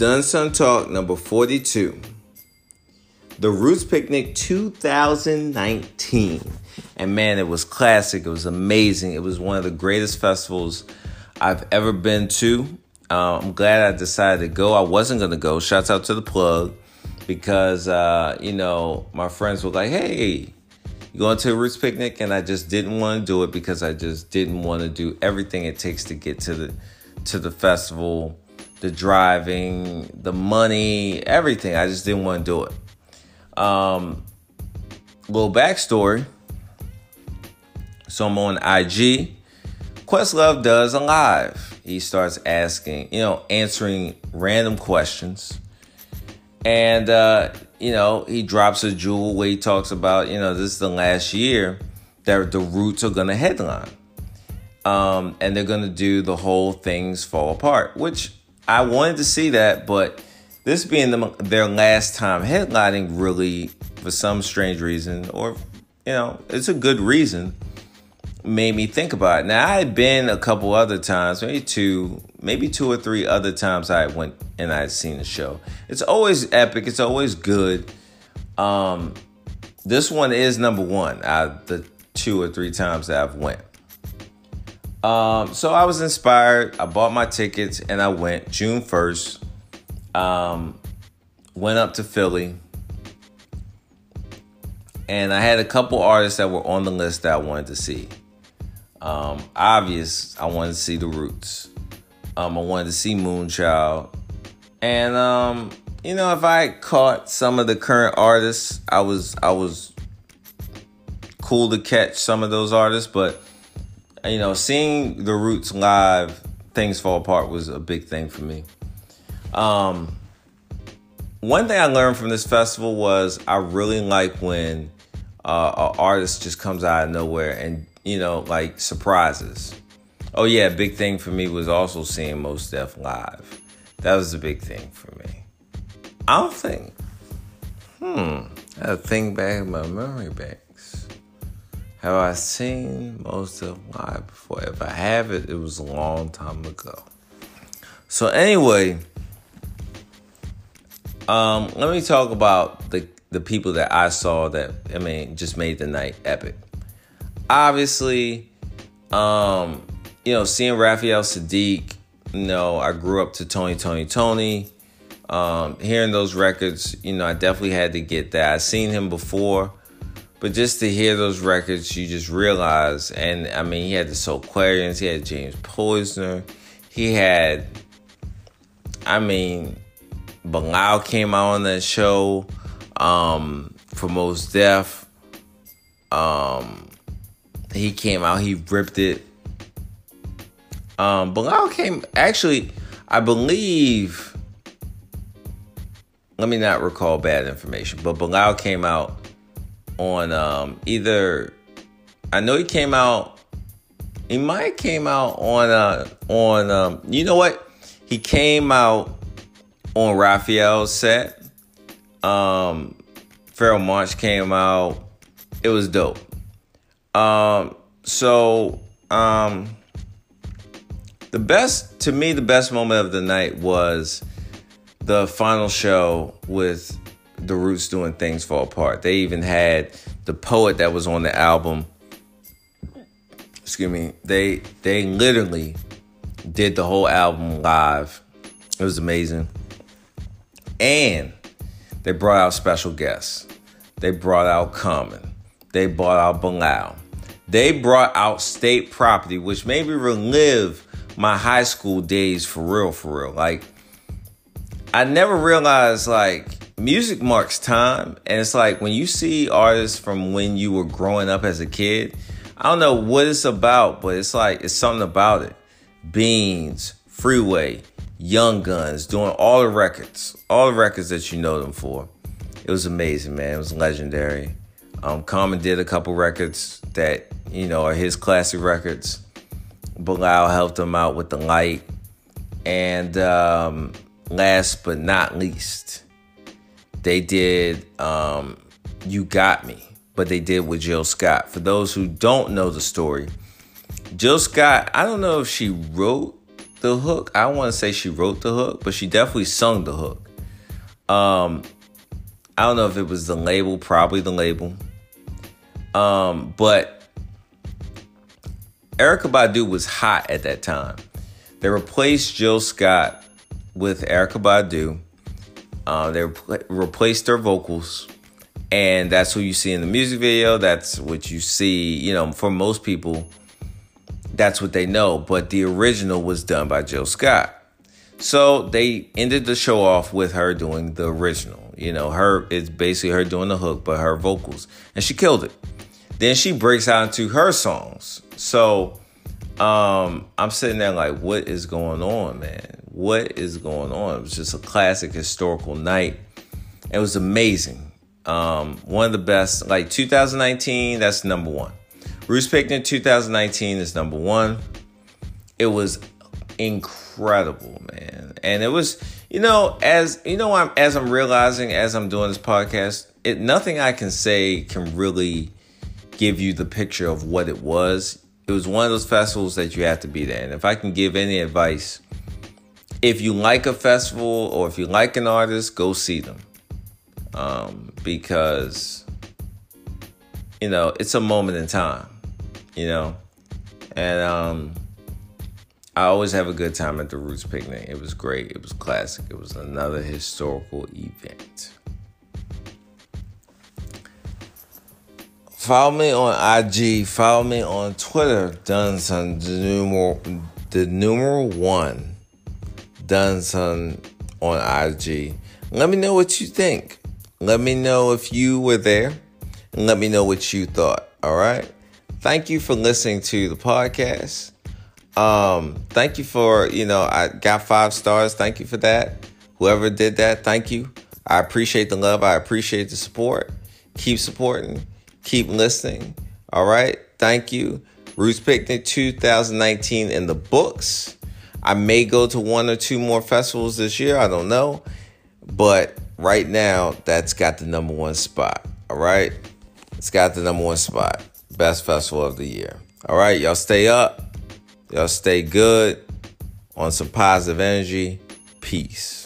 Dunson Talk number 42. The Roots Picnic 2019. And man, it was classic. It was amazing. It was one of the greatest festivals I've ever been to. Uh, I'm glad I decided to go. I wasn't going to go. Shouts out to the plug because, uh, you know, my friends were like, hey, you going to a Roots Picnic? And I just didn't want to do it because I just didn't want to do everything it takes to get to the to the festival, the driving, the money, everything. I just didn't want to do it. Um, little backstory. So I'm on IG. Questlove does a live. He starts asking, you know, answering random questions. And, uh, you know, he drops a jewel where he talks about, you know, this is the last year that the Roots are going to headline. Um, and they're going to do the whole things fall apart, which I wanted to see that, but this being the, their last time headlining, really, for some strange reason, or, you know, it's a good reason, made me think about it. Now, I had been a couple other times, maybe two, maybe two or three other times I went and I had seen the show. It's always epic, it's always good. Um, this one is number one out of the two or three times that I've went. Um, so I was inspired. I bought my tickets and I went June 1st. Um, went up to Philly. And I had a couple artists that were on the list that I wanted to see. Um, obvious, I wanted to see The Roots. Um, I wanted to see Moonchild. And um, you know, if I caught some of the current artists, I was I was cool to catch some of those artists, but you know, seeing the Roots live, things fall apart was a big thing for me. Um, one thing I learned from this festival was I really like when uh, an artist just comes out of nowhere and you know, like surprises. Oh yeah, big thing for me was also seeing Mos Def live. That was a big thing for me. I don't think. Hmm. I had back in my memory banks. Have I seen Mos Def live before? If I have it, it was a long time ago. So anyway, um, let me talk about the the people that I saw that I mean just made the night epic. Obviously, um, you know, seeing Raphael Saadiq, you know, I grew up to Tony, Tony, Tony. Um, hearing those records, you know, I definitely had to get that. I've seen him before, but just to hear those records, you just realize. And I mean, he had the Soulquarians, he had James Poyser, he had, I mean, Bilal came out on that show um, for Mos Def. Um, he came out, he ripped it. Um, Bilal came actually, I believe. Let me not recall bad information, but Bilal came out on um, either. I know he came out. He might came out on uh on um. You know what? He came out on Raphael's set. Um, Pharoahe Monch came out. It was dope. Um, so um, the best to me, the best moment of the night was the final show with the Roots doing things fall apart. They even had the poet that was on the album. Excuse me. They they literally did the whole album live. It was amazing. And they brought out special guests. They brought out Common. They brought out Bilal. They brought out state property, which made me relive my high school days for real, for real. Like, I never realized, like, music marks time. And it's like when you see artists from when you were growing up as a kid, I don't know what it's about, but it's like, it's something about it. Beans, Freeway, Young Gunz, doing all the records, all the records that you know them for. It was amazing, man. It was legendary. Um, Common did a couple records that you know are his classic records. Bilal helped him out with the light, and um, last but not least, they did um, "You Got Me," but they did with Jill Scott. For those who don't know the story, Jill Scott, I don't know if she wrote the hook. I want to say she wrote the hook, but she definitely sung the hook. Um, I don't know if it was the label, probably the label. Um, but Erykah Badu was hot at that time. They replaced Jill Scott with Erykah Badu. Uh, they re- replaced their vocals, and that's who you see in the music video. That's what you see. You know, for most people, that's what they know. But the original was done by Jill Scott. So they ended the show off with her doing the original. You know, her it's basically her doing the hook, but her vocals, and she killed it. Then she breaks out into her songs. So um, I'm sitting there like, what is going on, man? What is going on? It was just a classic historical night. It was amazing. Um, one of the best, like 2019, that's number one. Roots Picnic 2019 is number one. It was incredible, man. And it was, you know, as you know, I'm as I'm realizing as I'm doing this podcast, it nothing I can say can really give you the picture of what it was. It was one of those festivals that you have to be there. And if I can give any advice, if you like a festival or if you like an artist, go see them. Um, because, you know, it's a moment in time, you know? And um, I always have a good time at the Roots Picnic. It was great. It was classic. It was another historical event. Follow me on IG. Follow me on Twitter. Dunson the numeral the numeral one. Dunson on IG. Let me know what you think. Let me know if you were there. And let me know what you thought. All right. Thank you for listening to the podcast. Um, thank you for, you know, I got five stars. Thank you for that. Whoever did that, thank you. I appreciate the love. I appreciate the support. Keep supporting. Keep listening. All right. Thank you. Roots Picnic 2019 in the books. I may go to one or two more festivals this year. I don't know. But right now, that's got the number one spot. All right. It's got the number one spot. Best festival of the year. All right. Y'all stay up. Y'all stay good on some positive energy. Peace.